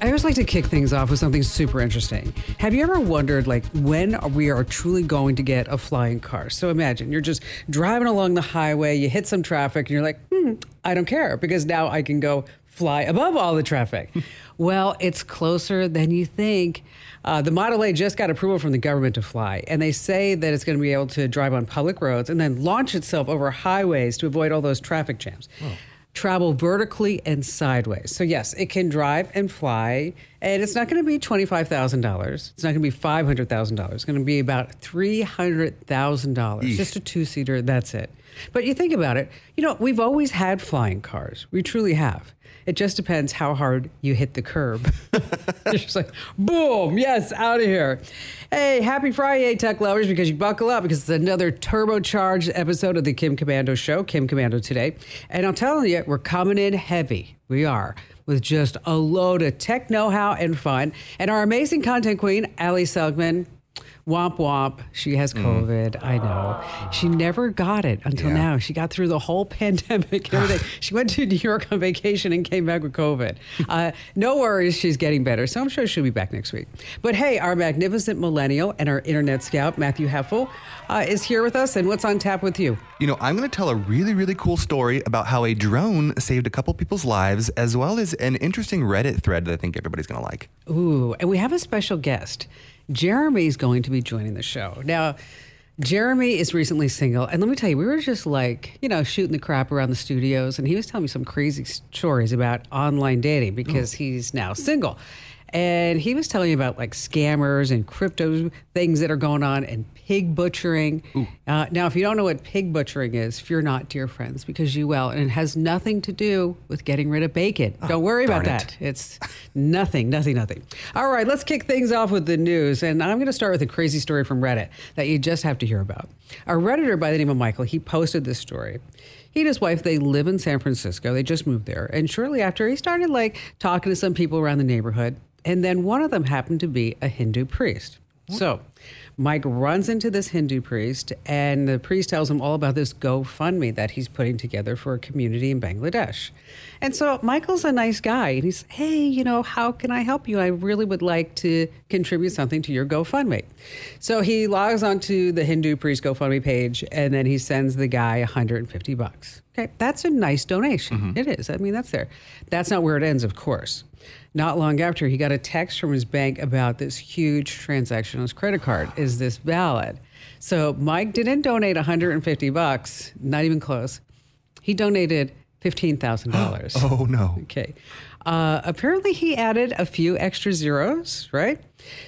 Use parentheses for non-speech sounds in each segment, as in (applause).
I always like to kick things off with something super interesting. Have you ever wondered, like, when we are truly going to get a flying car? So imagine you're just driving along the highway, you hit some traffic, and you're like, hmm, I don't care because now I can go fly above all the traffic. (laughs) well, it's closer than you think. Uh, the Model A just got approval from the government to fly, and they say that it's going to be able to drive on public roads and then launch itself over highways to avoid all those traffic jams. Travel vertically and sideways. So, yes, it can drive and fly, and it's not going to be $25,000. It's not going to be $500,000. It's going to be about $300,000. Just a two seater, that's it. But you think about it, you know, we've always had flying cars. We truly have. It just depends how hard you hit the curb. (laughs) Just like, boom, yes, out of here. Hey, happy Friday, tech lovers, because you buckle up because it's another turbocharged episode of the Kim Komando Show, Kim Komando Today. And I'm telling you, we're coming in heavy. We are. With just a load of tech know how and fun. And our amazing content queen, Ali Selgman, Womp womp. She has COVID. I know. She never got it until Yeah. now. She got through the whole (laughs) pandemic and (laughs) everything. she went to New York on vacation and came back with COVID. (laughs) Uh, no worries. She's getting better. So I'm sure she'll be back next week. But hey, our magnificent millennial and our internet scout, Matthew Heffel, uh, is here with us. And what's on tap with you? You know, I'm going to tell a really, really cool story about how a drone saved a couple people's lives, as well as an interesting Reddit thread that I think everybody's going to like. Ooh, and we have a special guest. Jeremy's going to be joining the show. Now, Jeremy is recently single. And let me tell you, we were just like, you know, shooting the crap around the studios. And he was telling me some crazy stories about online dating because oh. he's now single. And he was telling me about like scammers and crypto things that are going on and pig butchering. Uh, now, if you don't know what pig butchering is, fear not, dear friends, because you will. And it has nothing to do with getting rid of bacon. don't worry about it. that. It's nothing, nothing, nothing. All right, let's kick things off with the news. And I'm going to start with a crazy story from Reddit that you just have to hear about. A Redditor by the name of Michael, he posted this story. He and his wife, they live in San Francisco. They just moved there. And shortly after, he started like talking to some people around the neighborhood. And then one of them happened to be a Hindu priest. So Mike runs into this Hindu priest, and the priest tells him all about this GoFundMe that he's putting together for a community in Bangladesh. And so Michael's a nice guy, and he's, hey, you know, how can I help you? I really would like to contribute something to your GoFundMe. So he logs onto the Hindu priest GoFundMe page, and then he sends the guy 150 bucks. Okay, that's a nice donation. Mm-hmm. It is. I mean, that's there. That's not where it ends, of course. Not long after, he got a text from his bank about this huge transaction on his credit card. Is this valid? So Mike didn't donate 150 bucks, not even close. He donated $15,000. (gasps) Oh, no. Okay. Uh, apparently, he added a few extra zeros, right?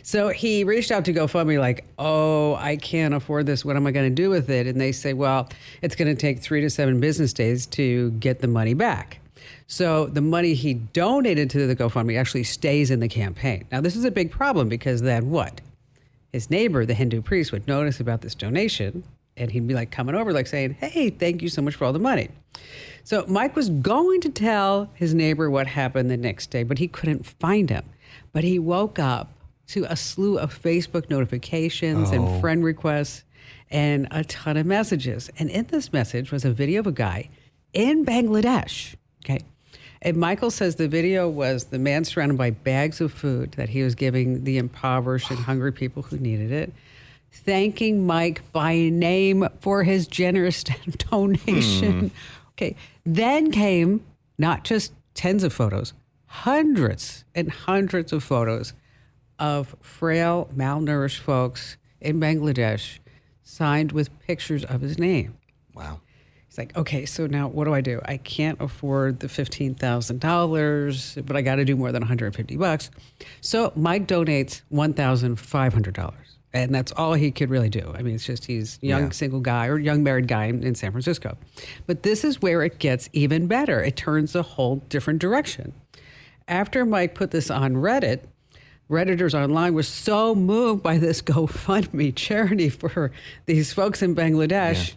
So he reached out to GoFundMe, like, oh, I can't afford this. What am I going to do with it? And they say, well, it's going to take three to seven business days to get the money back. So the money he donated to the GoFundMe actually stays in the campaign. Now, this is a big problem because then what? His neighbor, the Hindu priest, would notice about this donation and he'd be like coming over, like saying, Hey, thank you so much for all the money. So Mike was going to tell his neighbor what happened the next day, but he couldn't find him. But he woke up to a slew of Facebook notifications and oh. friend requests and a ton of messages. And in this message was a video of a guy in Bangladesh. Okay. And Michael says the video was the man surrounded by bags of food that he was giving the impoverished and hungry people who needed it, thanking Mike by name for his generous (laughs) donation. Hmm. Okay. Then came not just tens of photos, hundreds and hundreds of photos of frail, malnourished folks in Bangladesh signed with pictures of his name. Wow. He's like, okay, so now what do I do? I can't afford the fifteen thousand dollars, but I got to do more than one hundred and fifty bucks. So Mike donates one thousand five hundred dollars, and that's all he could really do. I mean, it's just he's a young Yeah. single guy or young married guy in, in San Francisco. But this is where it gets even better. It turns a whole different direction. After Mike put this on Reddit, Redditors online were so moved by this (laughs) GoFundMe charity for these folks in Bangladesh,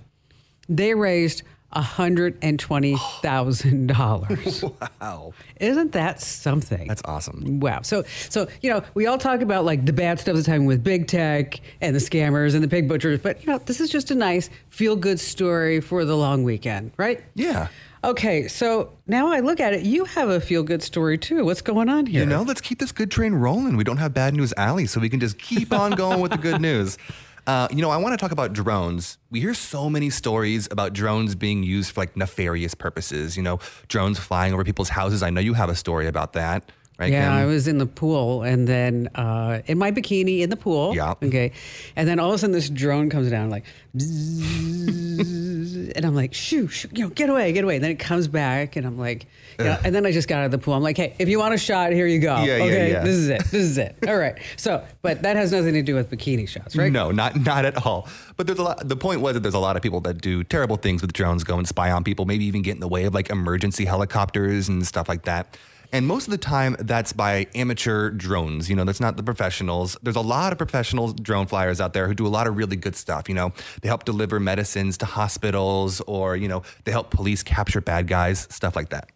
they raised $120,000. (laughs) Wow. Isn't that something? That's awesome. Wow. So, so you know, we all talk about like the bad stuff that's happening with big tech and the scammers and the pig butchers, but you know, this is just a nice feel-good story for the long weekend, right? Yeah. Okay, so now I look at it. You have a feel good story too. What's going on here? You know, let's keep this good train rolling. We don't have bad news alley, so we can just keep on going with the good news. (laughs) Uh, you know, I want to talk about drones. We hear so many stories about drones being used for like nefarious purposes. You know, drones flying over people's houses. I know you have a story about that, right? Yeah, Kim? I was in the pool and then uh, in my bikini in the pool. Yeah. Okay. And then all of a sudden this drone comes down like, bzzz, (laughs) and I'm like, shoo, shoo, you know, get away, get away. And then it comes back and I'm like, know, and then I just got out of the pool. I'm like, hey, if you want a shot, here you go. Yeah, yeah, okay, yeah. this is it. This is it. (laughs) All right. So, but that has nothing to do with bikini shots, right? No, not not at all. But there's a lot. The point was that there's a lot of people that do terrible things with drones, go and spy on people, maybe even get in the way of like emergency helicopters and stuff like that. And most of the time, that's by amateur drones. You know, that's not the professionals. There's a lot of professional drone flyers out there who do a lot of really good stuff. You know, they help deliver medicines to hospitals, or you know, they help police capture bad guys, stuff like that.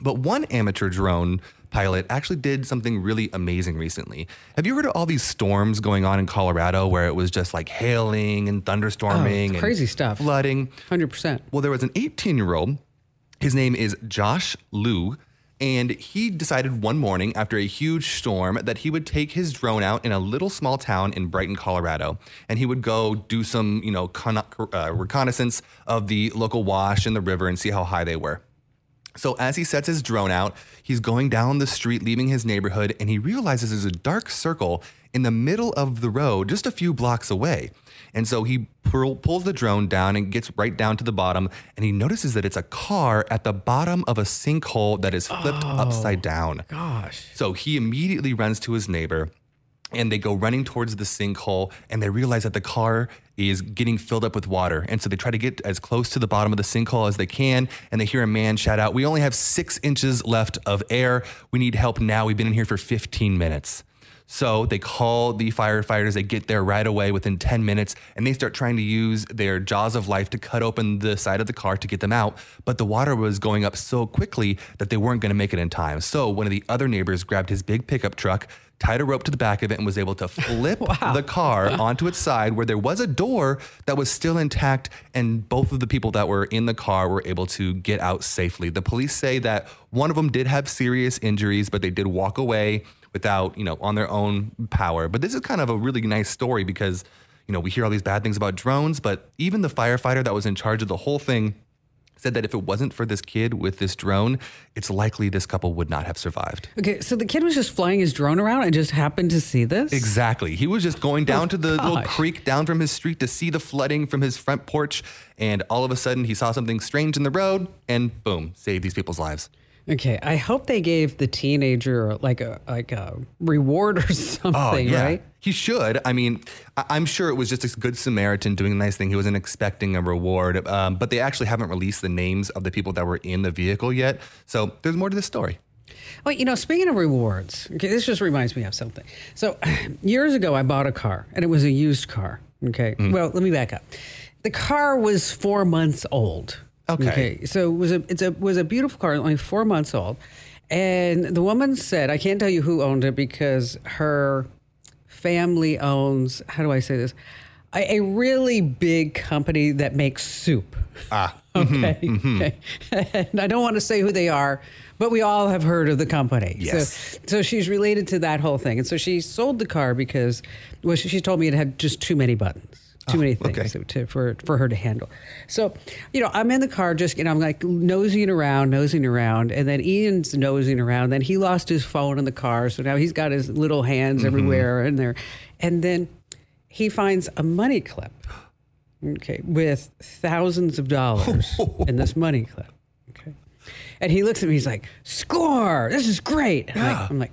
But one amateur drone pilot actually did something really amazing recently. Have you heard of all these storms going on in Colorado where it was just like hailing and thunderstorming Oh, crazy stuff. flooding? 100%. Well, there was an 18 year old. His name is Josh Liu. And he decided one morning after a huge storm that he would take his drone out in a little small town in Brighton, Colorado. And he would go do some, you know, con- uh, reconnaissance of the local wash and the river and see how high they were. So as he sets his drone out, he's going down the street, leaving his neighborhood, and he realizes there's a dark circle in the middle of the road, just a few blocks away. And so he pull, pulls the drone down and gets right down to the bottom, and he notices that it's a car at the bottom of a sinkhole that is flipped oh, upside down. Gosh. So he immediately runs to his neighbor and they go running towards the sinkhole and they realize that the car is getting filled up with water. And so they try to get as close to the bottom of the sinkhole as they can. And they hear a man shout out, We only have six inches left of air. We need help now. We've been in here for 15 minutes. So they call the firefighters. They get there right away within 10 minutes and they start trying to use their jaws of life to cut open the side of the car to get them out. But the water was going up so quickly that they weren't going to make it in time. So one of the other neighbors grabbed his big pickup truck, tied a rope to the back of it, and was able to (laughs) flip the car onto its side where there was a door that was still intact. And both of the people that were in the car were able to get out safely. The police say that one of them did have serious injuries, but they did walk away without, you know, on their own power. But this is kind of a really nice story because, you know, we hear all these bad things about drones, but even the firefighter that was in charge of the whole thing said that if it wasn't for this kid with this drone, it's likely this couple would not have survived. Okay, so the kid was just flying his drone around and just happened to see this? Exactly. He was just going down to the oh, little creek down from his street to see the flooding from his front porch. And all of a sudden, he saw something strange in the road and boom, saved these people's lives. Okay, I hope they gave the teenager like a like a reward or (laughs) something, right? Oh, He should. I mean, I'm sure it was just a good Samaritan doing a nice thing. He wasn't expecting a reward, um, but they actually haven't released the names of the people that were in the vehicle yet. So there's more to this story. Well, you know, speaking of rewards, okay, this just reminds me of something. So, (clears throat) years ago, I bought a car, and it was a used car. Okay, well, let me back up. The car was four months old. Okay. so it was a it's a was a beautiful car, only four months old, and the woman said, I can't tell you who owned it because her family owns. How do I say this? A, a really big company that makes soup. Ah, (laughs) Okay. okay. and I don't want to say who they are, but we all have heard of the company. Yes. So, so she's related to that whole thing. And so she sold the car because, well, she, she told me it had just too many buttons. Too many oh, things okay. to, to- for for her to handle. So, you know, I'm in the car just, you know, I'm like nosing around, nosing around, and then Ian's nosing around. Then he lost his phone in the car, so now he's got his little hands mm-hmm. everywhere in there. And then he finds a money clip, okay, with thousands of dollars (laughs) in this money clip. Okay. And he looks at me, he's like, score, this is great. Like- I'm like,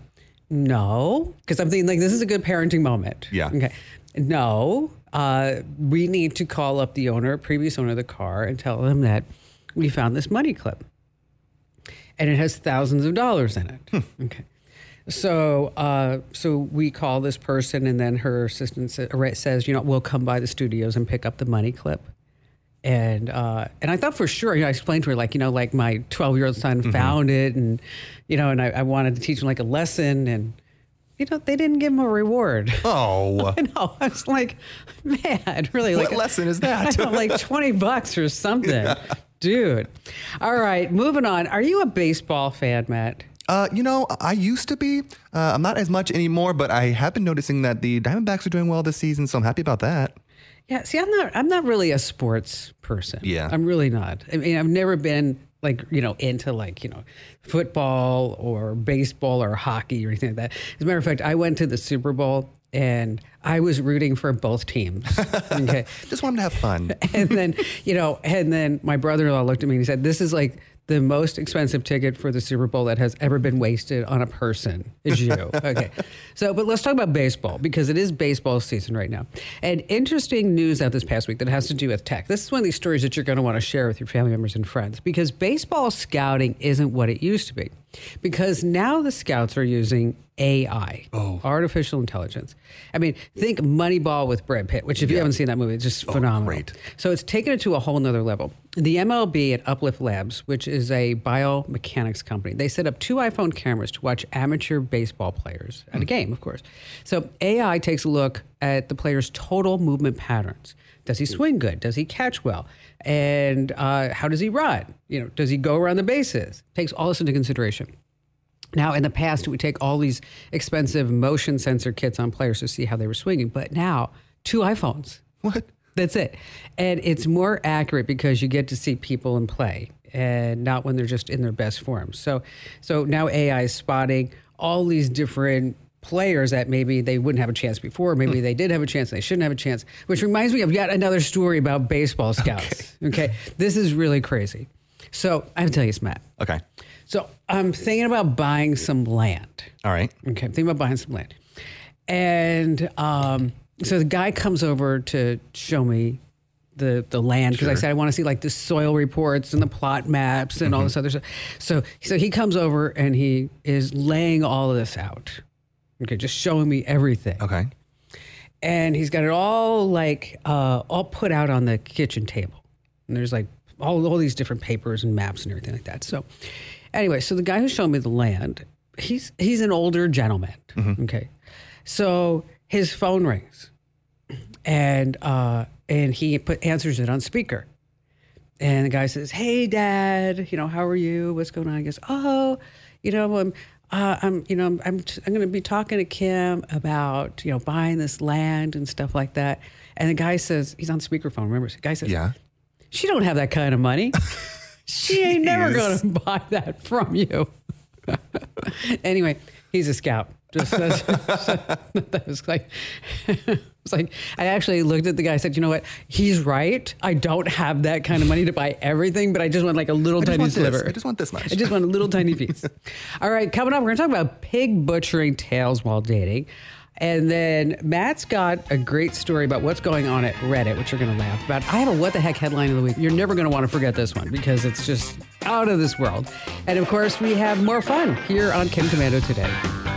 no, because I'm thinking like this is a good parenting moment. Yeah. Okay. No, uh, we need to call up the owner, previous owner of the car, and tell them that we found this money clip, and it has thousands of dollars in it. Okay. So, uh, so we call this person, and then her assistant sa- says, you know, we'll come by the studios and pick up the money clip. And uh, and I thought for sure, you know, I explained to her like, you know, like my twelve year old son found it, and you know, and I, I wanted to teach him like a lesson, and you know, they didn't give him a reward. (laughs) Oh, I know. I was like, man, really? What like lesson is that? I know, like twenty bucks or something. dude. All right, moving on. Are you a baseball fan, Matt? Uh, you know, I used to be. Uh, I'm not as much anymore, but I have been noticing that the Diamondbacks are doing well this season, so I'm happy about that. Yeah, see, I'm not. I'm not really a sports person. Yeah. I'm really not. I mean, I've never been like you know into like you know football or baseball or hockey or anything like that. As a matter of fact, I went to the Super Bowl and I was rooting for both teams. (laughs) Okay. Just wanted to have fun. (laughs) and then you know, and then my brother-in-law looked at me and he said, "This is like the most expensive ticket for the Super Bowl that has ever been wasted on a person is you." (laughs) okay, so but let's talk about baseball because it is baseball season right now. And interesting news out this past week that has to do with tech. This is one of these stories that you're going to want to share with your family members and friends because baseball scouting isn't what it used to be. Because now the scouts are using AI, oh. artificial intelligence. I mean, think Moneyball with Brad Pitt, which if you haven't seen that movie, it's just oh, phenomenal. great. So it's taken it to a whole nother level. The MLB at Uplift Labs, which is a biomechanics company, they set up two iPhone cameras to watch amateur baseball players at a hmm. game, of course. So AI takes a look at the player's total movement patterns. Does he swing good? Does he catch well? And uh, how does he run? You know, does he go around the bases? Takes all this into consideration. Now, in the past, we take all these expensive motion sensor kits on players to see how they were swinging, but now two iPhones. What? That's it. And it's more accurate because you get to see people in play and not when they're just in their best form. So so now AI is spotting all these different players that maybe they wouldn't have a chance before, maybe they did have a chance and they shouldn't have a chance, which reminds me of yet another story about baseball (laughs) scouts. Okay. This is really crazy. So I have to tell you, Matt. Okay. So I'm thinking about buying some land. All right. Okay, I'm thinking about buying some land. And um, so the guy comes over to show me the the land because I said I want to see like the soil reports and the plot maps and all this other stuff. So so he comes over and he is laying all of this out. Okay, just showing me everything. Okay. And he's got it all like uh, all put out on the kitchen table. And there's like all, all these different papers and maps and everything like that. So anyway, so the guy who's showing me the land, he's he's an older gentleman. Okay. So his phone rings and uh, and he put answers it on speaker. And the guy says, "Hey, Dad, you know how are you? What's going on?" He goes, "Oh, you know, I'm, uh, I'm, you know, I'm, I'm, I'm going to be talking to Kim about, you know, buying this land and stuff like that." And the guy says, he's on speakerphone. Remember, the guy says, Yeah. she don't have that kind of money. (laughs) she ain't never going (laughs) to buy that from you. (laughs) anyway, he's a scout. Just (laughs) that was like, (laughs) it's like I actually looked at the guy. and said, "You know what? He's right. I don't have that kind of money to buy everything, but I just want like a little tiny sliver. this. I just want this much. I just want a little tiny piece. (laughs) All right, coming up, we're going to talk about pig butchering tales while dating. And then Matt's got a great story about what's going on at Reddit, which you're going to laugh about. I have a what the heck headline of the week. You're never going to want to forget this one because it's just out of this world. And of course, we have more fun here on Kim Komando today.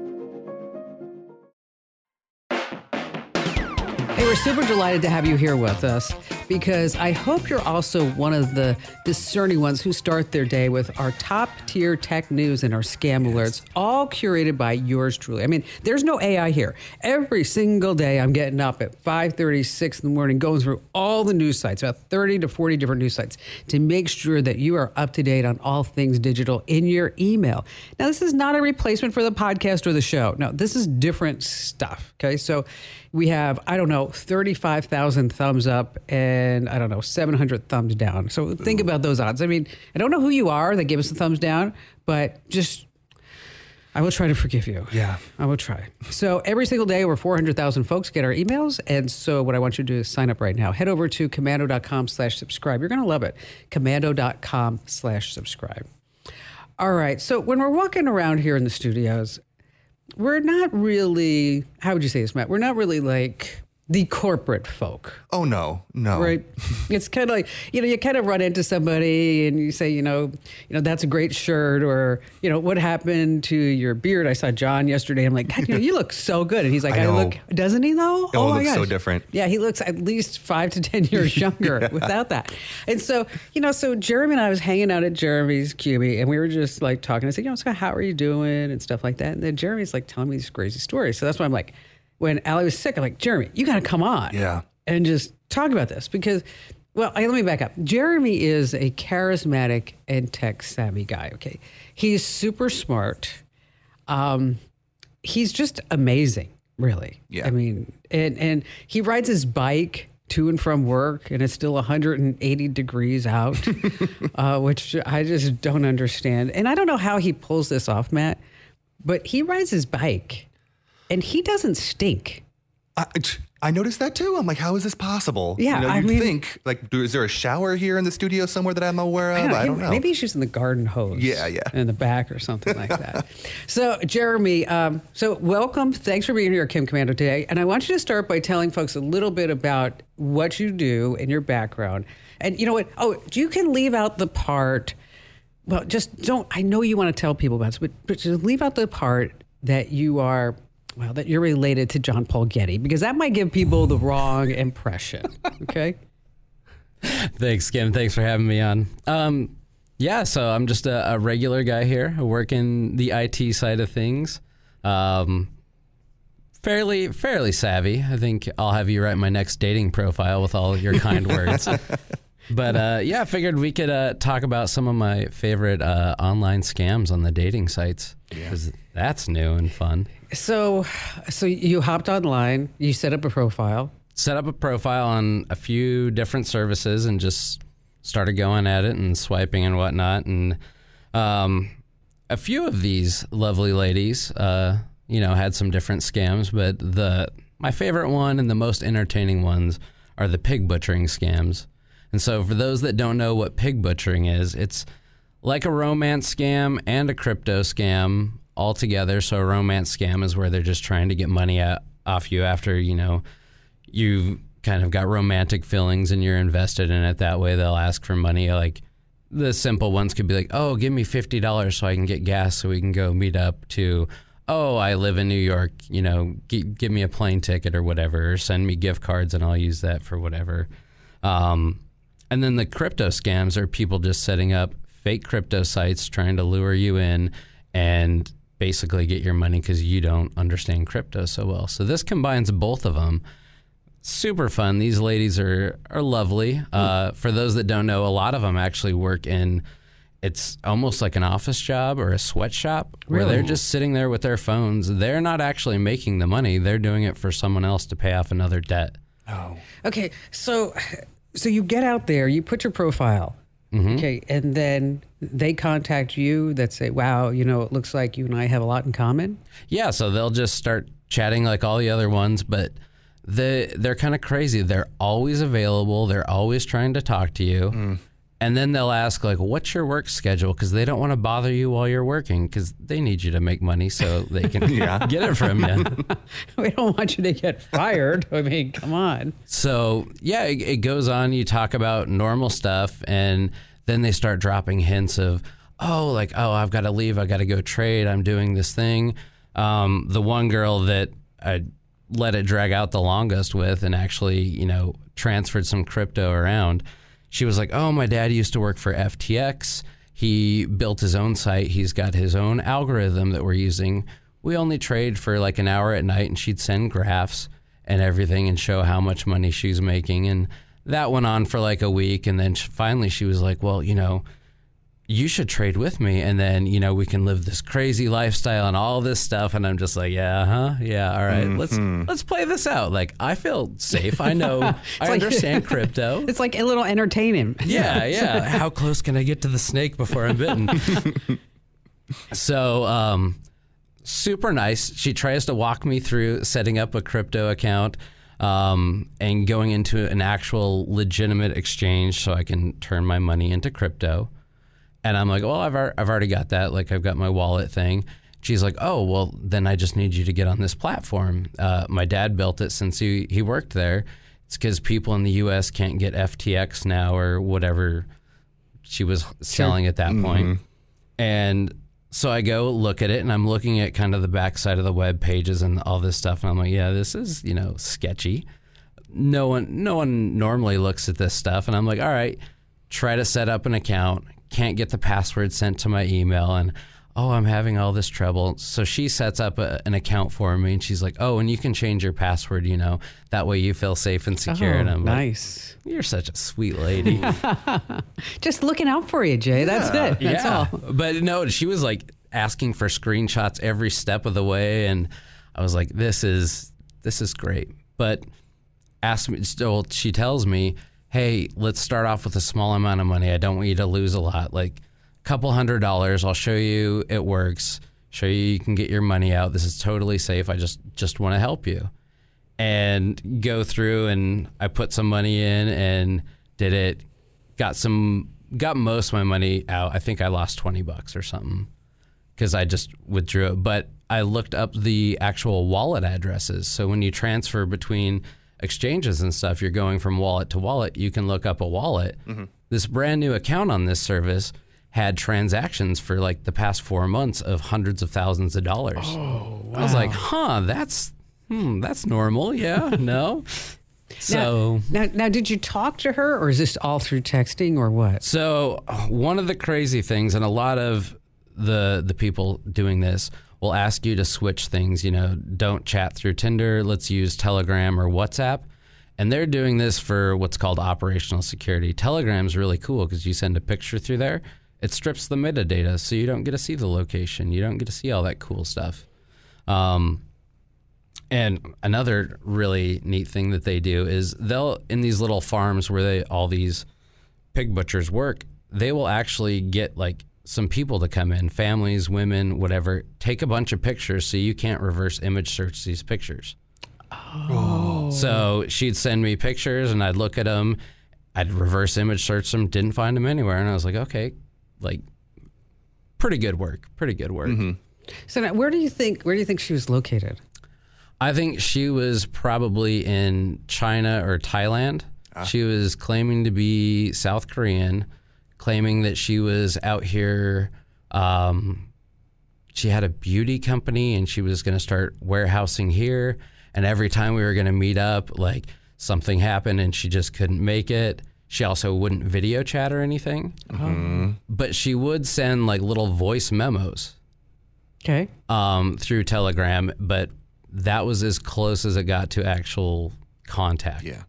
Hey, we're super delighted to have you here with us because I hope you're also one of the discerning ones who start their day with our top tier tech news and our scam alerts, all curated by yours truly. I mean, there's no AI here. Every single day I'm getting up at 5:30, 6 in the morning, going through all the news sites, about 30 to 40 different news sites, to make sure that you are up to date on all things digital in your email. Now, this is not a replacement for the podcast or the show. No, this is different stuff. Okay. So we have, I don't know, 35,000 thumbs up and I don't know, 700 thumbs down. So think about those odds. I mean, I don't know who you are that gave us the thumbs down, but just, I will try to forgive you. Yeah. I will try. So every single day, over 400,000 folks get our emails. And so what I want you to do is sign up right now. Head over to komando.com slash subscribe. You're going to love it. Komando.com slash subscribe. All right. So when we're walking around here in the studios, we're not really, how would you say this, Matt? We're not really like the corporate folk. Oh no, no. Right. (laughs) it's kind of like, you know, you kind of run into somebody and you say, you know, you know, that's a great shirt or, you know, what happened to your beard? I saw John yesterday. I'm like, God, you know, you look so good. And he's like, I I, look, doesn't he though? Oh, it my looks so different. Yeah. He looks at least five to 10 years (laughs) younger without that. And so, you know, so Jeremy and I was hanging out at Jeremy's QB and we were just like talking. I said, you know, so how are you doing and stuff like that. And then Jeremy's like telling me these crazy stories. So that's why I'm like, when Allie was sick, I'm like, Jeremy, you got to come on Yeah. and just talk about this because well I- let me back up. Jeremy is a charismatic and tech savvy guy okay? He's super smart. Um, he's just amazing really. Yeah. i mean and and he rides his bike to and from work and it's still 180 degrees out (laughs) uh, which i just don't understand. And i don't know how he pulls this off matt but he rides his bike and he doesn't stink I, I noticed that too. I'm like, how is this possible? Yeah, you know, I mean- think like, do, is there a shower here in the studio somewhere that I'm aware of? I don't, he- know. Maybe he's using the garden hose. Yeah, yeah. In the back or something like that. (laughs) so, Jeremy, um, so welcome. Thanks for being here, Kim Komando, today. And I want you to start by telling folks a little bit about what you do and your background. And you know what? Oh, you can leave out the part. Well, just don't. I know you want to tell people about this, but, but just leave out the part that you are. Well, that you're related to John Paul Getty because that might give people the wrong impression. (laughs) Okay. Thanks, Kim. Thanks for having me on. Um, yeah, so I'm just a, a regular guy here. working the IT side of things. Um, fairly, fairly savvy. I think I'll have you write my next dating profile with all your kind (laughs) words. But uh, yeah, I figured we could uh, talk about some of my favorite uh, online scams on the dating sites because that's new and fun. So, so you hopped online. You set up a profile. set up a profile on a few different services and just started going at it and swiping and whatnot. And um, a few of these lovely ladies, uh, you know, had some different scams, but the my favorite one and the most entertaining ones are the pig butchering scams. And so, for those that don't know what pig butchering is, it's like a romance scam and a crypto scam all together. So, a romance scam is where they're just trying to get money off you after, you know, you've kind of got romantic feelings and you're invested in it that way. They'll ask for money. Like the simple ones could be like, oh, give me $50 so I can get gas so we can go meet up to, oh, I live in New York, you know, g- give me a plane ticket or whatever, or send me gift cards and I'll use that for whatever. Um, and then the crypto scams are people just setting up fake crypto sites trying to lure you in and basically get your money because you don't understand crypto so well. So this combines both of them super fun. These ladies are are lovely. Uh, for those that don't know, a lot of them actually work in. It's almost like an office job or a sweatshop where they're just sitting there with their phones. They're not actually making the money. They're doing it for someone else to pay off another debt. Oh. Okay, so so you get out there, you put your profile. Mm-hmm. Okay, and then they contact you that say, "Wow, you know, it looks like you and I have a lot in common." Yeah, so they'll just start chatting like all the other ones, but they they're kind of crazy. They're always available. They're always trying to talk to you. Mm. And then they'll ask like, "What's your work schedule?" Because they don't want to bother you while you're working, because they need you to make money so they can (laughs) (laughs) get it from you. (laughs) we don't want you to get fired. I mean, come on. So yeah, it, it goes on. You talk about normal stuff, and then they start dropping hints of, oh, like oh, I've got to leave. I got to go trade. I'm doing this thing. Um, the one girl that I let it drag out the longest with, and actually, you know, transferred some crypto around. She was like, oh, my dad used to work for FTX. He built his own site. He's got his own algorithm that we're using. We only trade for like an hour at night, and she'd send graphs and everything and show how much money she's making. And that went on for like a week. And then finally she was like, well, you know, you should trade with me. And then, you know, we can live this crazy lifestyle and all this stuff. And I'm just like, yeah, huh? Yeah. All right, Let's, let's play this out. Like, I feel safe. I know, (laughs) I like- understand (laughs) crypto. It's like a little entertaining. Yeah, yeah. (laughs) How close can I get to the snake before I'm bitten? so, um, super nice. She tries to walk me through setting up a crypto account um, and going into an actual legitimate exchange so I can turn my money into crypto. And I'm like, well, I've, I've already got that. Like, I've got my wallet thing. she's like, "Oh, well, then I just need you to get on this platform." Uh, my dad built it since he he worked there. It's because people in the U.S. can't get FTX now or whatever she was selling at that point. And so I go look at it, and I'm looking at kind of the backside of the web pages and all this stuff, and I'm like, "Yeah, this is you know sketchy." No one, no one normally looks at this stuff, and I'm like, "All right." Try to set up an account, can't get the password sent to my email, and oh, I'm having all this trouble. So she sets up a, an account for me and she's like, oh, and you can change your password, you know, that way you feel safe and secure. Oh, and I'm like, nice. you're such a sweet lady. (laughs) Just looking out for you, Jay. That's it. That's yeah. all. But no, she was like asking for screenshots every step of the way. And I was like, this is, this is great. But ask me, still, she tells me, hey, let's start off with a small amount of money. I don't want you to lose a lot. Like, a couple hundred dollars. I'll show you it works. Show you you can get your money out. This is totally safe. I just just want to help you. And go through and I put some money in and did it. Got some got most of my money out. I think I lost 20 bucks or something cuz I just withdrew it, but I looked up the actual wallet addresses. So when you transfer between exchanges and stuff, you're going from wallet to wallet, you can look up a wallet. This brand new account on this service had transactions for like the past four months of hundreds of thousands of dollars. Oh, wow. I was like, huh, that's hmm, that's normal. Yeah, (laughs) no. So Now, now, did you talk to her, or is this all through texting, or what? So one of the crazy things, and a lot of the the people doing this will ask you to switch things. You know, don't chat through Tinder. Let's use Telegram or WhatsApp. And they're doing this for what's called operational security. Telegram's really cool because you send a picture through there. It strips the metadata, so you don't get to see the location. You don't get to see all that cool stuff. Um, and another really neat thing that they do is they'll in these little farms where they all these pig butchers work, they will actually get like some people to come in, families, women, whatever, take a bunch of pictures so you can't reverse image search these pictures. Oh. So she'd send me pictures and I'd look at them, I'd reverse image search them, didn't find them anywhere, and I was like, okay, like pretty good work, pretty good work. Mm-hmm. So, now, where do you think where do you think she was located? I think she was probably in China or Thailand. Ah. She was claiming to be South Korean, claiming that she was out here. Um, she had a beauty company and she was going to start warehousing here. And every time we were going to meet up, like something happened and she just couldn't make it. She also wouldn't video chat or anything, but she would send like little voice memos Okay. um, through Telegram, but that was as close as it got to actual contact. Yeah.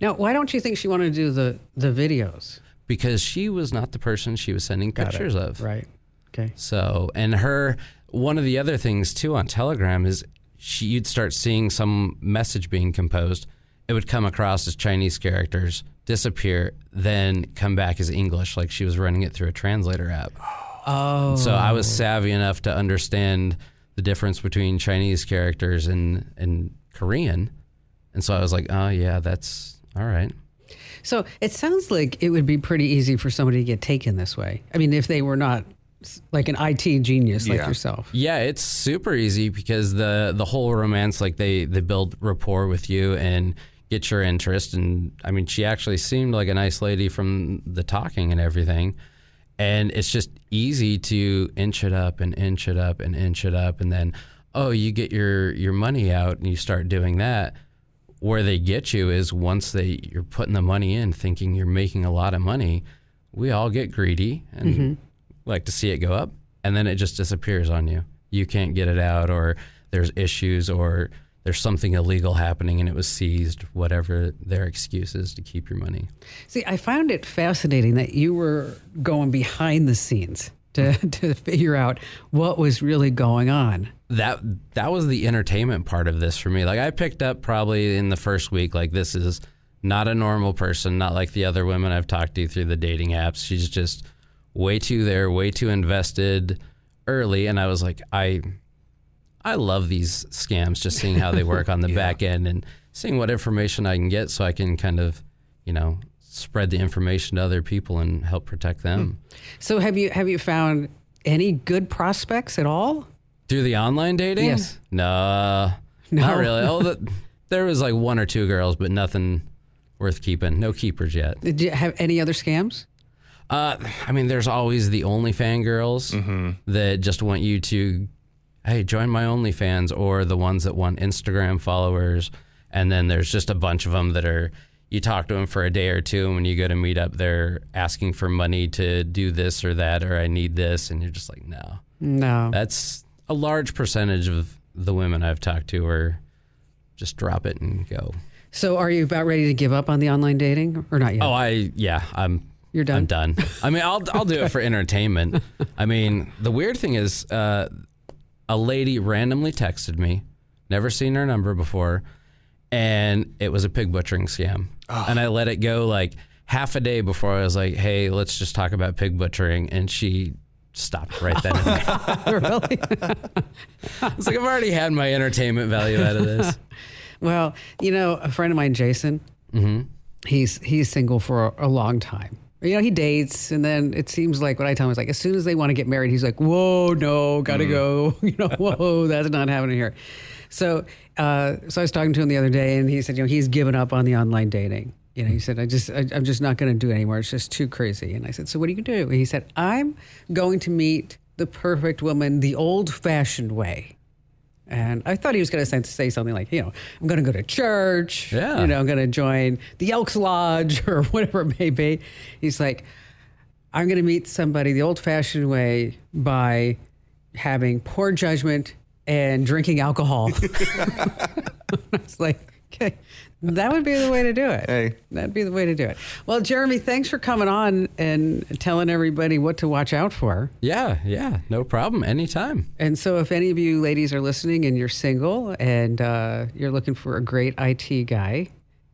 Now, why don't you think she wanted to do the the videos? Because she was not the person she was sending Got it. pictures of. Right. Okay. So, and her, one of the other things too on Telegram is she, you'd start seeing some message being composed. It would come across as Chinese characters, disappear, then come back as English, like she was running it through a translator app. Oh. So I was oh. savvy enough to understand the difference between Chinese characters and, and Korean. And so I was like, oh, yeah, that's all right. So it sounds like it would be pretty easy for somebody to get taken this way. I mean, if they were not like an IT genius like Yeah. yourself. Yeah, it's super easy because the the whole romance, like they they build rapport with you and get your interest. And I mean, she actually seemed like a nice lady from the talking and everything. And it's just easy to inch it up and inch it up and inch it up, and then oh, you get your your money out and you start doing that. Where they get you is once they you're putting the money in, thinking you're making a lot of money. We all get greedy and mm-hmm. like to see it go up, and then it just disappears on you. You can't get it out, or there's issues, or there's something illegal happening and it was seized, whatever their excuse is to keep your money. See, I found it fascinating that you were going behind the scenes to, (laughs) to figure out what was really going on. That that was the entertainment part of this for me. Like I picked up probably in the first week, like this is not a normal person, not like the other women I've talked to through the dating apps. She's just way too there, way too invested early, and I was like, I I love these scams, just seeing how they work on the (laughs) back end and seeing what information I can get so I can kind of, you know, spread the information to other people and help protect them. So have you have you found any good prospects at all? Through the online dating? Yes. No, No. not really. (laughs) Oh, the, there was like one or two girls, but nothing worth keeping. No keepers yet. Did you have any other scams? Uh, I mean, there's always the OnlyFans girls that just want you to, hey, join my OnlyFans, or the ones that want Instagram followers. And then there's just a bunch of them that are, you talk to them for a day or two, and when you go to meet up, they're asking for money to do this or that, or I need this. And you're just like, no. No. That's a large percentage of the women I've talked to are just drop it and go. So are you about ready to give up on the online dating or not yet? Oh, I yeah, I'm. You're done? I'm done. I mean, I'll I'll do it for entertainment. I mean, the weird thing is, uh, a lady randomly texted me, never seen her number before, and it was a pig butchering scam. (sighs) And I let it go like half a day before I was like, "Hey, let's just talk about pig butchering," and she stopped right then. and there. (laughs) really? (laughs) I was like, "I've already had my entertainment value out of this." (laughs) well, you know, a friend of mine, Jason, Mm-hmm. he's he's single for a, a long time. You know, he dates, and then it seems like what I tell him is like, as soon as they want to get married, he's like, "Whoa, no, gotta Mm. go." You know, whoa, that's not happening here. So, uh, so I was talking to him the other day, and he said, you know, he's given up on the online dating. You know, he said, I just, I, I'm just not going to do it anymore. It's just too crazy. And I said, so what do you going to do? And he said, I'm going to meet the perfect woman the old-fashioned way. And I thought he was going to say something like, you know, I'm going to go to church. Yeah. You know, I'm going to join the Elks Lodge (laughs) or whatever it may be. He's like, I'm going to meet somebody the old fashioned way by having poor judgment and drinking alcohol. (laughs) it's like, okay, that would be the way to do it. Hey. That'd be the way to do it. Well, Jeremy, thanks for coming on and telling everybody what to watch out for. Yeah, yeah, no problem. Anytime. And so, if any of you ladies are listening and you're single and uh, you're looking for a great IT guy,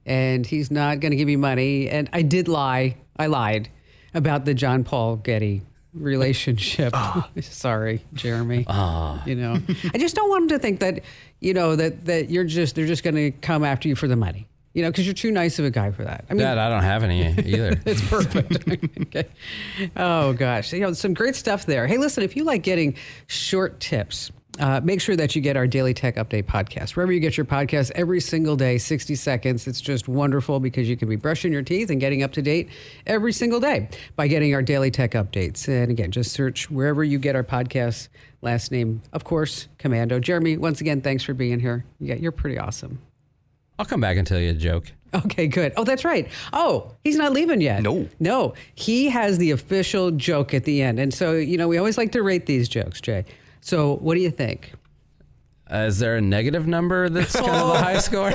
and he's not going to give you money, and I did lie, I lied about the John Paul Getty relationship. Ah. (laughs) Sorry, Jeremy. Ah. You know, I just don't want them to think that you know that that you're just they're just going to come after you for the money. You know, because you're too nice of a guy for that. I mean, Dad, I don't have any either. (laughs) it's perfect. (laughs) okay. Oh gosh, you know some great stuff there. Hey, listen, if you like getting short tips. Uh, make sure that you get our daily tech update podcast wherever you get your podcast every single day 60 seconds it's just wonderful because you can be brushing your teeth and getting up to date every single day by getting our daily tech updates and again just search wherever you get our podcasts last name of course komando jeremy once again thanks for being here yeah you're pretty awesome I'll come back and tell you a joke. Okay, good. Oh, that's right. Oh, he's not leaving yet. No. No. He has the official joke at the end. And so, you know, we always like to rate these jokes, Jay. So, what do you think? Uh, is there a negative number that's kind of a high (laughs) score?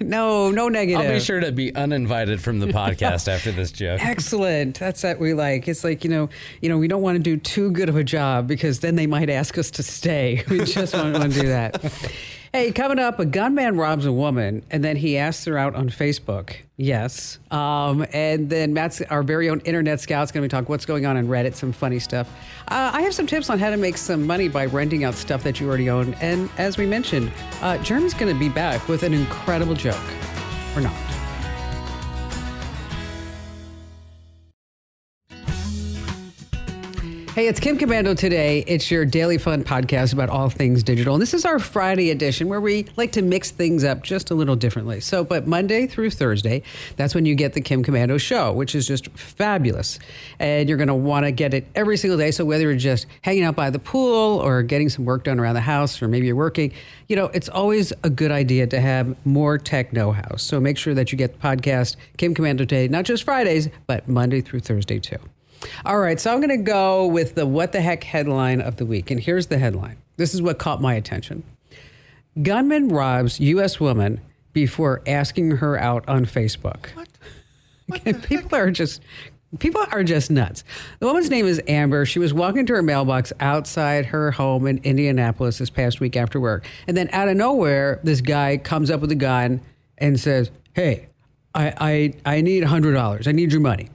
no, no negative. I'll be sure to be uninvited from the podcast (laughs) after this joke. Excellent. That's what we like. It's like, you know, you know, we don't want to do too good of a job because then they might ask us to stay. (laughs) We just don't want to do that. Hey, coming up, a gunman robs a woman and then he asks her out on Facebook. Yes. Um, and then Matt's our very own internet scout's going to be talking what's going on in Reddit, some funny stuff. Uh, I have some tips on how to make some money by renting out stuff that you already own. And as we mentioned, uh, Jeremy's going to be back with an incredible joke. Or not. Hey, it's Kim Komando today. It's your daily fun podcast about all things digital. And this is our Friday edition where we like to mix things up just a little differently. So, but Monday through Thursday, that's when you get the Kim Komando show, which is just fabulous. And you're going to want to get it every single day. So, whether you're just hanging out by the pool or getting some work done around the house, or maybe you're working, you know, it's always a good idea to have more tech know how. So, make sure that you get the podcast Kim Komando today, not just Fridays, but Monday through Thursday too. All right, so I'm going to go with the what the heck headline of the week. And here's the headline. This is what caught my attention. Gunman robs U.S. woman before asking her out on Facebook. What? (laughs) people are just people are just nuts. The woman's name is Amber. She was walking to her mailbox outside her home in Indianapolis this past week after work, and then out of nowhere, this guy comes up with a gun and says, "Hey, I I, I need hundred dollars. I need your money."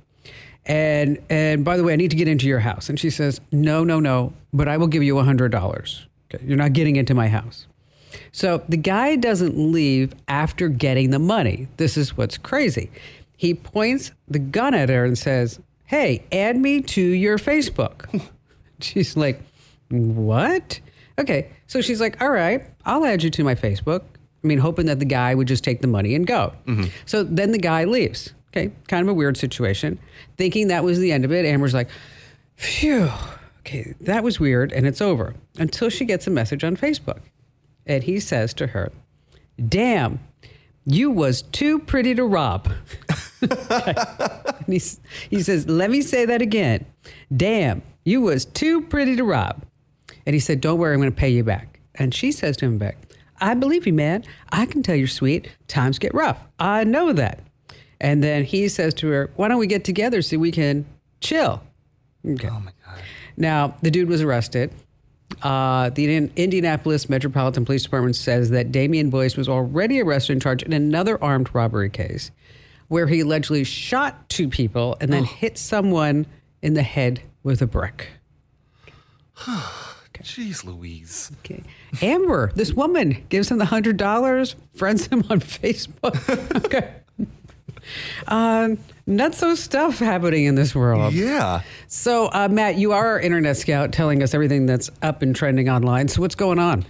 And and by the way, I need to get into your house. And she says, No, no, no, but I will give you a hundred dollars. Okay, you're not getting into my house. So the guy doesn't leave after getting the money. This is what's crazy. He points the gun at her and says, Hey, add me to your Facebook. (laughs) She's like, What? Okay. So she's like, all right, I'll add you to my Facebook. I mean, hoping that the guy would just take the money and go. Mm-hmm. So then the guy leaves. Okay. Kind of a weird situation. Thinking that was the end of it. Amber's like, phew. Okay. That was weird. And it's over until she gets a message on Facebook. And he says to her, damn, you was too pretty to rob. (laughs) And he, he says, let me say that again. Damn, you was too pretty to rob. And he said, don't worry, I'm going to pay you back. And she says to him back, I believe you, man. I can tell you're sweet. Times get rough. I know that. And then he says to her, why don't we get together so we can chill? Okay. Oh my God. Now, the dude was arrested. Uh, the Indian- Indianapolis Metropolitan Police Department says that Damian Boyce was already arrested and charged in another armed robbery case where he allegedly shot two people and then hit someone in the head with a brick. (sighs) Jeez Louise. Okay. Amber, this woman gives him the hundred dollars, friends him on Facebook. (laughs) okay. Um, not so stuff happening in this world. Yeah. So, uh, Matt, you are our internet scout telling us everything that's up and trending online. So, what's going on?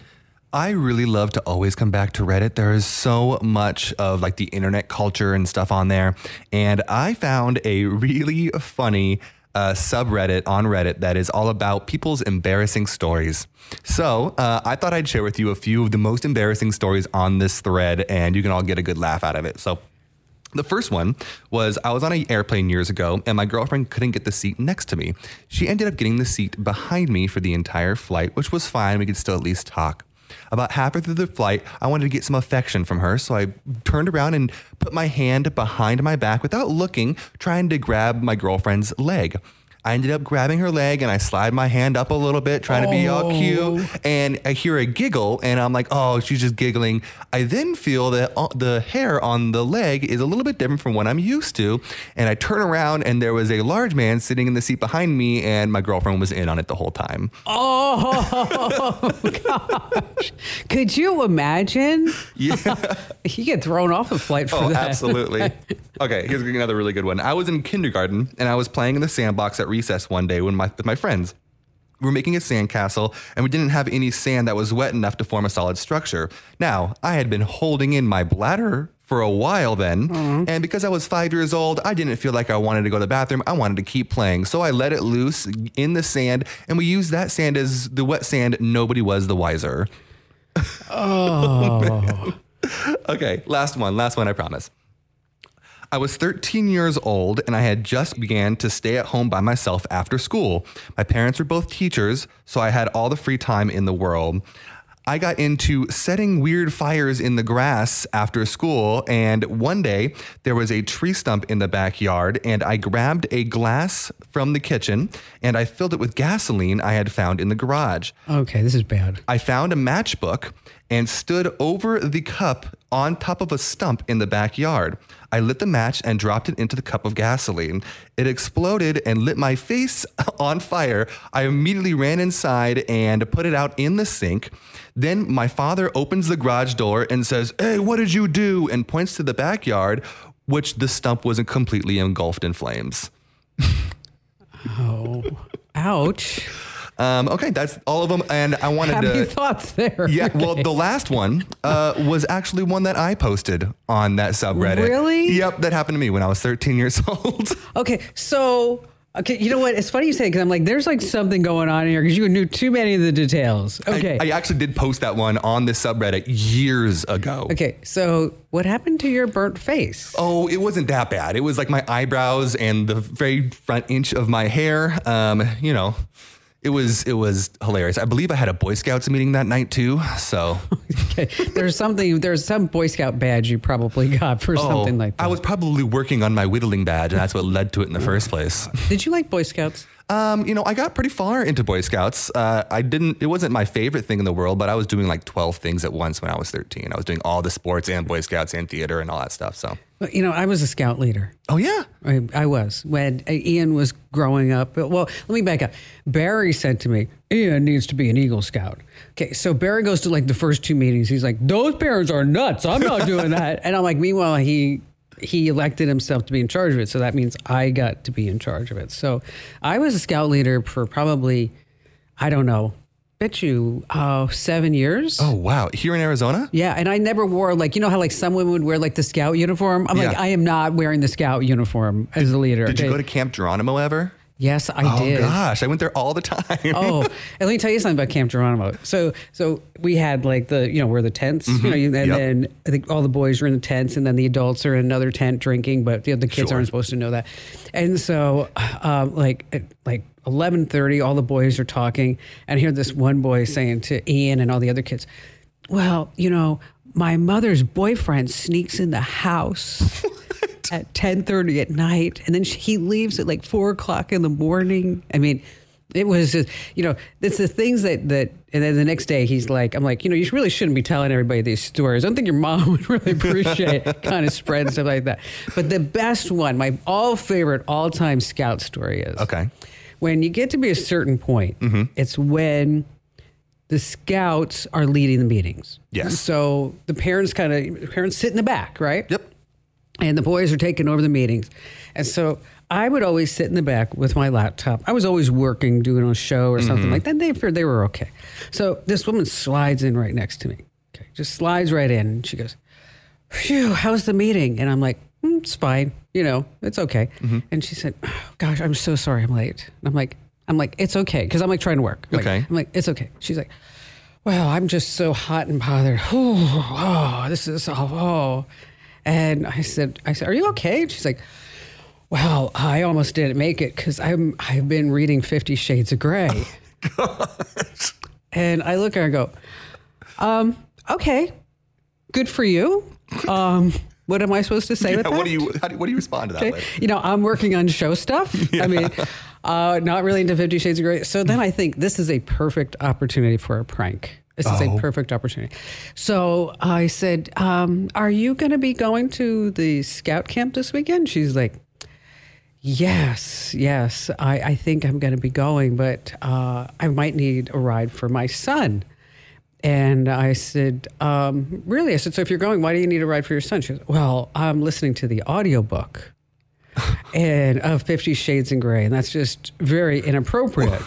I really love to always come back to Reddit. There is so much of like the internet culture and stuff on there. And I found a really funny uh, subreddit on Reddit that is all about people's embarrassing stories. So uh, I thought I'd share with you a few of the most embarrassing stories on this thread, and you can all get a good laugh out of it. So the first one was I was on an airplane years ago and my girlfriend couldn't get the seat next to me. She ended up getting the seat behind me for the entire flight, which was fine. We could still at least talk. About halfway through the flight, I wanted to get some affection from her, so I turned around and put my hand behind my back without looking, trying to grab my girlfriend's leg. I ended up grabbing her leg and I slide my hand up a little bit, trying to be all cute. Oh. And I hear a giggle, and I'm like, oh, she's just giggling. I then feel that the hair on the leg is a little bit different from what I'm used to. And I turn around, and there was a large man sitting in the seat behind me, and my girlfriend was in on it the whole time. Oh, (laughs) gosh. Could you imagine? Yeah. (laughs) You get thrown off a flight for Oh, that. absolutely. (laughs) Okay, here's another really good one. I was in kindergarten and I was playing in the sandbox at recess one day when my, with my friends. We were making a sandcastle and we didn't have any sand that was wet enough to form a solid structure. Now, I had been holding in my bladder for a while then, mm-hmm. and because I was five years old, I didn't feel like I wanted to go to the bathroom. I wanted to keep playing. So I let it loose in the sand, and we used that sand as the wet sand. Nobody was the wiser. Oh. (laughs) Okay, last one, last one, I promise. I was 13 years old and I had just began to stay at home by myself after school. My parents were both teachers, so I had all the free time in the world. I got into setting weird fires in the grass after school, and one day there was a tree stump in the backyard, and I grabbed a glass from the kitchen and I filled it with gasoline I had found in the garage. Okay, this is bad. I found a matchbook and stood over the cup on top of a stump in the backyard. I lit the match and dropped it into the cup of gasoline. It exploded and lit my face (laughs) on fire. I immediately ran inside and put it out in the sink. Then my father opens the garage door and says, Hey, what did you do? and points to the backyard, which the stump was completely engulfed in flames. (laughs) Oh, ouch. Um, okay, that's all of them. And I wanted Happy to. thoughts there. Yeah, (laughs) well, the last one uh, was actually one that I posted on that subreddit. Really? Yep, that happened to me when I was 13 years (laughs) old. Okay, so okay, you know what? It's funny you say because I'm like, there's like something going on here because you knew too many of the details. Okay, I, I actually did post that one on this subreddit years ago. okay. So what happened to your burnt face? Oh, it wasn't that bad. It was like my eyebrows and the very front inch of my hair. Um, you know, it was it was hilarious. I believe I had a Boy Scouts meeting that night too. So (laughs) Okay, there's something. There's some Boy Scout badge you probably got for oh, something like that. Oh, I was probably working on my whittling badge, and that's what led to it in the first place. Did you like Boy Scouts? Um, you know, I got pretty far into Boy Scouts. Uh, I didn't. It wasn't my favorite thing in the world, but I was doing like twelve things at once when I was thirteen. I was doing all the sports and Boy Scouts and theater and all that stuff. So, Well, You know, I was a scout leader. oh yeah, I, I was when uh, Ian was growing up. Well, let me back up. Barry said to me, Ian needs to be an Eagle Scout. Okay, so Barry goes to like the first two meetings. He's like, those parents are nuts. I'm not doing that. (laughs) and I'm like, meanwhile, he he elected himself to be in charge of it. So that means I got to be in charge of it. So I was a scout leader for probably, I don't know, bet you, uh, seven years. Oh wow! Here in Arizona? Yeah, and I never wore like you know how like some women would wear like the scout uniform. I'm like I am not wearing the scout uniform as a leader. Did you okay? go to Camp Geronimo ever? Yes, I did. oh did. gosh, I went there all the time. oh, and (laughs) let me tell you something about Camp Geronimo. So, so we had like the, you know, where the tents, you know, and Mm-hmm. Yep. then I think all the boys are in the tents, and then the adults are in another tent drinking, but you know, the kids Sure. aren't supposed to know that. And so, um, like, at like eleven thirty, all the boys are talking, and I hear this one boy saying to Ian and all the other kids, "Well, you know, my mother's boyfriend sneaks in the house." (laughs) at 10.30 at night and then she, he leaves at like 4 o'clock in the morning i mean it was just you know it's the things that that and then the next day he's like i'm like you know you really shouldn't be telling everybody these stories i don't think your mom (laughs) would really appreciate kind of spread stuff like that but the best one my all favorite all-time scout story is Okay. when you get to be a certain point mm-hmm. it's when the scouts are leading the meetings Yes. so the parents kind of parents sit in the back right Yep. And the boys are taking over the meetings. And so I would always sit in the back with my laptop. I was always working, doing a show or something like that. They figured they were okay. So this woman slides in right next to me. Okay, just slides right in. And she goes, Phew, how's the meeting? And I'm like, "Mm, it's fine. You know, it's okay. And she said, oh, gosh, I'm so sorry I'm late. And I'm like, I'm like, it's okay. Cause I'm like trying to work. Like, Okay. I'm like, it's okay. She's like, well, I'm just so hot and bothered. Oh, this is oh, oh. And I said, I said, are you okay? And she's like, well, I almost didn't make it because I'm I've been reading Fifty Shades of Grey. (laughs) and I look at her and go, um, okay, good for you. Um, what am I supposed to say with that? what do you how do, what do you respond to that? Okay. You know, I'm working on show stuff. (laughs) I mean, uh, not really into Fifty Shades of Grey. So then I think this is a perfect opportunity for a prank. This is Oh. a perfect opportunity. So I said, um, Are you going to be going to the scout camp this weekend? She's like, Yes, yes. I, I think I'm going to be going, but uh, I might need a ride for my son. And I said, um, Really? I said, So if you're going, why do you need a ride for your son? She goes, Well, I'm listening to the audiobook (laughs) and of Fifty Shades in Grey, and that's just very inappropriate.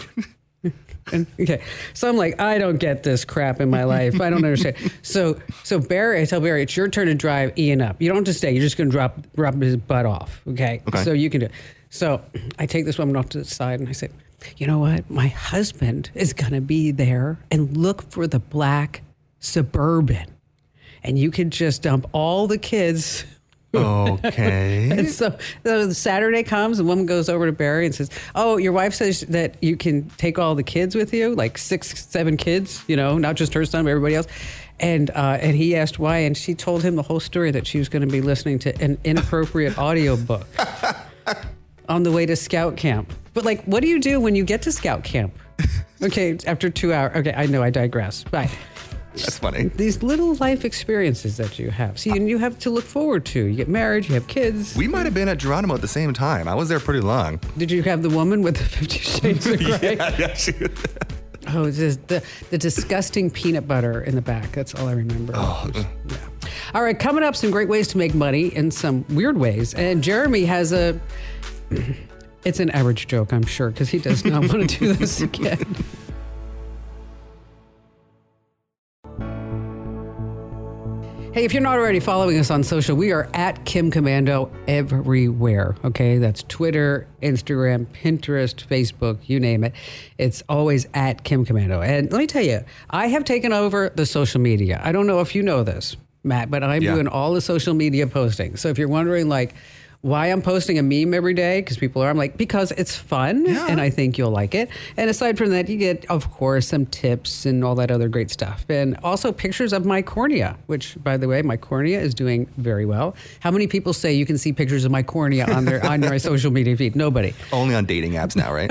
And, okay, so I'm like, I don't get this crap in my life. I don't understand. (laughs) So, so Barry, I tell Barry, it's your turn to drive Ian up. You don't have to stay. You're just going to drop drop his butt off. Okay. Okay. So you can do. It. So I take this woman off to the side and I say, you know what? My husband is going to be there and look for the black suburban, and you can just dump all the kids. Okay. (laughs) And so, so Saturday comes, the woman goes over to Barry and says, "Oh, your wife says that you can take all the kids with you, like six, seven kids, you know, not just her son, but everybody else." And uh, and he asked why, and she told him the whole story that she was going to be listening to an inappropriate (laughs) audio book on the way to Scout Camp. But like, what do you do when you get to Scout Camp? Okay, after two hours. Okay, I know I digress. Bye That's funny. these little life experiences that you have. See, and you have to look forward to. You get married, you have kids. We might have been at Geronimo at the same time. I was there pretty long. Did you have the woman with the Fifty Shades of Grey? (laughs) Yeah, yeah, she- Oh, it's just the the disgusting peanut butter in the back. That's all I remember. Oh, yeah. All right, coming up, some great ways to make money in some weird ways. And Jeremy has a. (clears throat) It's an average joke, I'm sure, because he does not want to do this again. (laughs) Hey, if you're not already following us on social, we are at Kim Komando everywhere. Okay, that's Twitter, Instagram, Pinterest, Facebook, you name it. It's always at Kim Komando. And let me tell you, I have taken over the social media. I don't know if you know this, Matt, but I'm Yeah. doing all the social media posting. So if you're wondering, like, why I'm posting a meme every day because people are. I'm like because it's fun Yeah. and I think you'll like it. And aside from that, you get of course some tips and all that other great stuff, and also pictures of my cornea, which by the way, my cornea is doing very well. How many people say you can see pictures of my cornea on their on their (laughs) social media feed? Nobody. Only on dating apps now, right?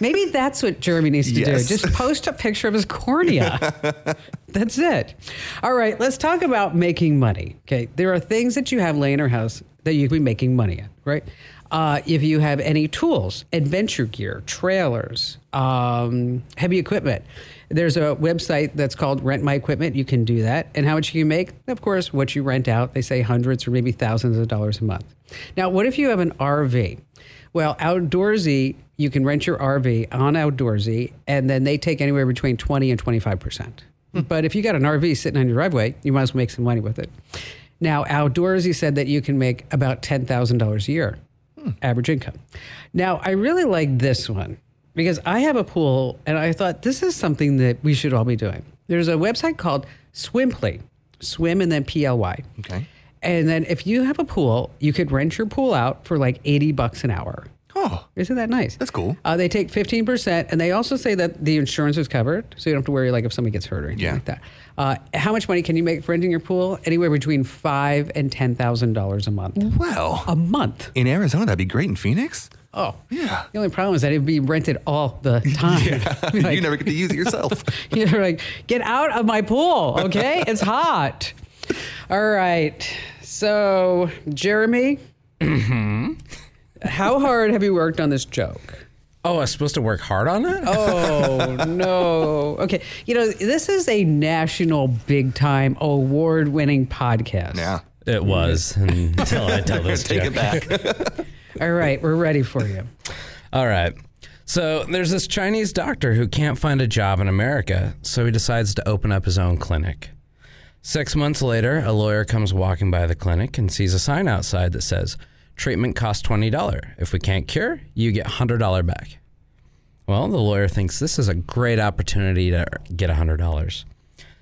Maybe that's what Jeremy needs to Yes. do. Just post a picture of his cornea. (laughs) that's it. All right, let's talk about making money. Okay, there are things that you have laying in your house that you can be making money at, right? Uh, if you have any tools, adventure gear, trailers, um, heavy equipment, there's a website that's called Rent My Equipment. You can do that. And how much you can make? Of course, what you rent out. They say hundreds or maybe thousands of dollars a month. Now, what if you have an RV? Well, Outdoorsy you can rent your RV on Outdoorsy, and then they take anywhere between 20 and 25%. But if you got an RV sitting on your driveway, you might as well make some money with it. Now, outdoors, you said that you can make about $10,000 a year hmm. average income. Now, I really like this one because I have a pool and I thought this is something that we should all be doing. There's a website called Swimply, swim and then P L Y. Okay. And then if you have a pool, you could rent your pool out for like 80 bucks an hour. Oh, Isn't that nice? That's cool. Uh, they take 15%, and they also say that the insurance is covered, so you don't have to worry like if somebody gets hurt or anything Yeah. like that. Uh, how much money can you make renting your pool? Anywhere between five and ten thousand dollars a month. well. A month. in Arizona, that'd be great in Phoenix. Oh, Yeah. The only problem is that it'd be rented all the (laughs) time. (laughs) you (laughs) Like, never get to use it yourself. You're like, get out of my pool, okay? it's hot. All right. So, Jeremy, how hard have you worked on this joke? Oh, I was supposed to work hard on it? Oh no. Okay. You know, this is a national big time award winning podcast. yeah. It was (laughs) until I tell this Take joke. it back. All right, we're ready for you. All right. So there's this Chinese doctor who can't find a job in America, so he decides to open up his own clinic. Six months later, a lawyer comes walking by the clinic and sees a sign outside that says, Treatment costs $20. If we can't cure, you get $100 back. Well, the lawyer thinks this is a great opportunity to get $100.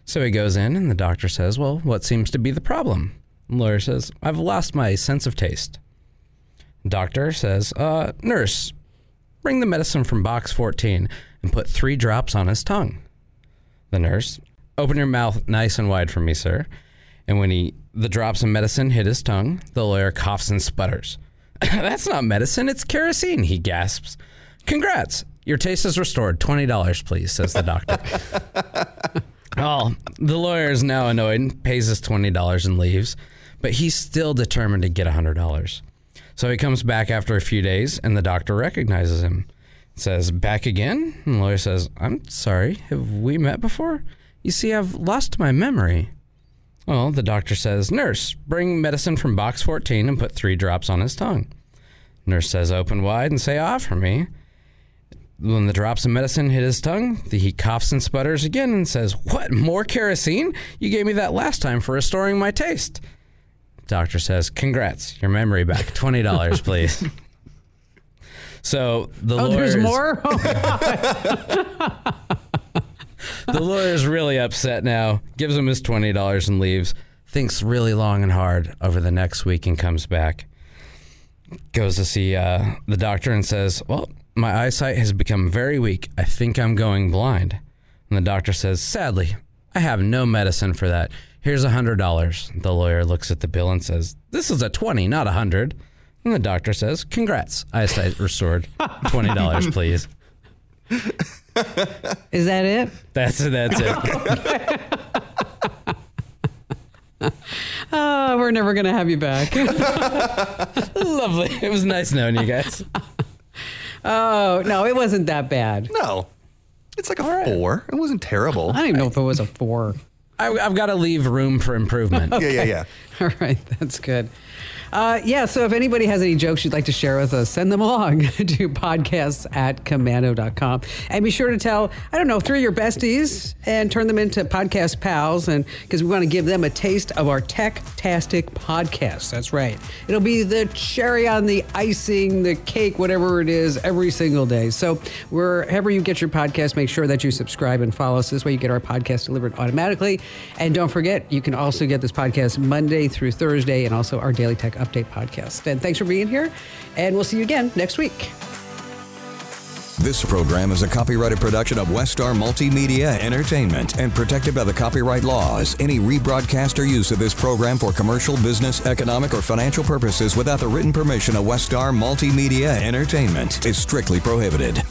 So he goes in, and the doctor says, Well, what seems to be the problem? The lawyer says, I've lost my sense of taste. Doctor says, uh, Nurse, bring the medicine from box 14 and put three drops on his tongue. The nurse, open your mouth nice and wide for me, sir. And when he the drops of medicine hit his tongue, the lawyer coughs and sputters. (laughs) That's not medicine, it's kerosene, he gasps. Congrats, your taste is restored. $20, please, says the doctor. (laughs) well, the lawyer is now annoyed, pays his $20 and leaves, but he's still determined to get $100. So he comes back after a few days, and the doctor recognizes him. Says, Back again? And the lawyer says, I'm sorry, have we met before? You see, I've lost my memory. Well, the doctor says, Nurse, bring medicine from box 14 and put three drops on his tongue. Nurse says, Open wide and say ah for me. When the drops of medicine hit his tongue, the- he coughs and sputters again and says, What, more kerosene? You gave me that last time for restoring my taste. Doctor says, Congrats, your memory back. $20, please. (laughs) so the Oh, there's more? (laughs) the lawyer's really upset now, gives him his $20 and leaves, thinks really long and hard over the next week and comes back. Goes to see uh, the doctor and says, Well, my eyesight has become very weak. I think I'm going blind. And the doctor says, Sadly, I have no medicine for that. Here's a $100. The lawyer looks at the bill and says, This is a 20, not a 100. And the doctor says, Congrats, eyesight restored. $20, please. (laughs) is that it? That's it. That's it. (laughs) Oh, we're never going to have you back. (laughs) Lovely. It was nice knowing you guys. oh, no, it wasn't that bad. No. It's like a four. It wasn't terrible. I don't even know if it was a four. I, I've got to leave room for improvement. Yeah, yeah, yeah. (laughs) All right, that's good. Uh, yeah, so if anybody has any jokes you'd like to share with us, send them along (laughs) to podcasts at komando.com. And be sure to tell, I don't know, three of your besties and turn them into podcast pals. And because we want to give them a taste of our tech-tastic podcast. That's right. It'll be the cherry on the icing, the cake, whatever it is, every single day. So wherever you get your podcast, make sure that you subscribe and follow us. This way you get our podcast delivered automatically. And don't forget, you can also get this podcast Monday through Thursday and also our Daily Tech Update podcast. And thanks for being here. And we'll see you again next week. This program is a copyrighted production of WestStar Multimedia Entertainment and protected by the copyright laws. Any rebroadcast or use of this program for commercial, business, economic, or financial purposes without the written permission of WestStar Multimedia Entertainment is strictly prohibited.